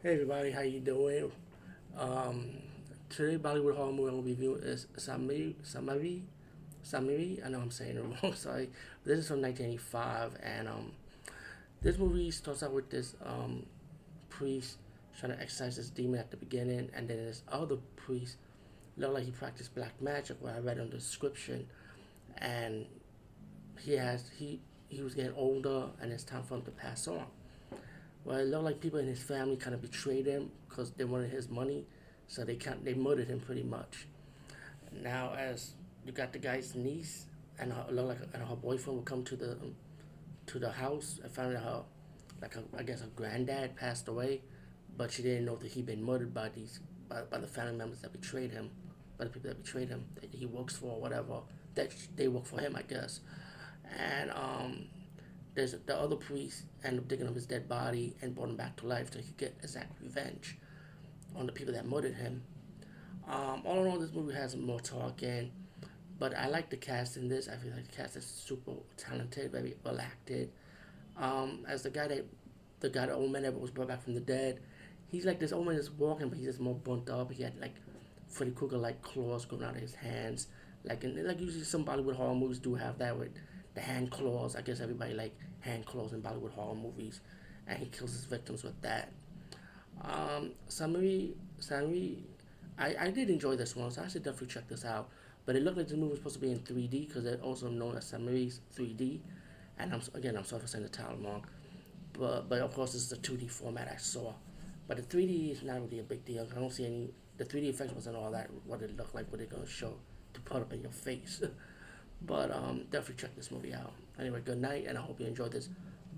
Hey everybody, how you doing? Um, today Bollywood horror movie I'm gonna review is Samari, Samari, Samari. I know I'm saying it wrong. Sorry. This is from 1985, and um, this movie starts out with this um, priest trying to exorcise this demon at the beginning, and then this other priest looked like he practiced black magic. What I read on the description, and he has he he was getting older, and it's time for him to pass on. Well, it looked like people in his family kind of betrayed him because they wanted his money, so they kind they murdered him pretty much. Now, as you got the guy's niece and her looked like and her boyfriend would come to the to the house and found out her like her, I guess her granddad passed away, but she didn't know that he'd been murdered by these by, by the family members that betrayed him, by the people that betrayed him that he works for or whatever that they work for him, I guess, and um there's the other priest ended up digging up his dead body and brought him back to life so he could get exact revenge on the people that murdered him. Um, all in all, this movie has more talking, but I like the cast in this. I feel like the cast is super talented, very well acted. Um, as the guy that the guy, the old man that was brought back from the dead, he's like this old man is walking, but he's just more burnt up. He had like Freddy Krueger like claws growing out of his hands, like and like usually some Bollywood horror movies do have that with the hand claws. I guess everybody like hand claws in Bollywood horror movies, and he kills his victims with that. Um, Samari, Samari, I, I did enjoy this one, so I should definitely check this out. But it looked like the movie was supposed to be in 3D because it's also known as Samari's 3D. And I'm again, I'm sorry for saying the title wrong, but but of course this is the 2D format I saw. But the 3D is not really a big deal. I don't see any. The 3D effects wasn't all that what it looked like, what they're gonna show to put up in your face. But um, definitely check this movie out. Anyway, good night, and I hope you enjoyed this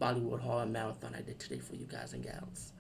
Bollywood horror marathon I did today for you guys and gals.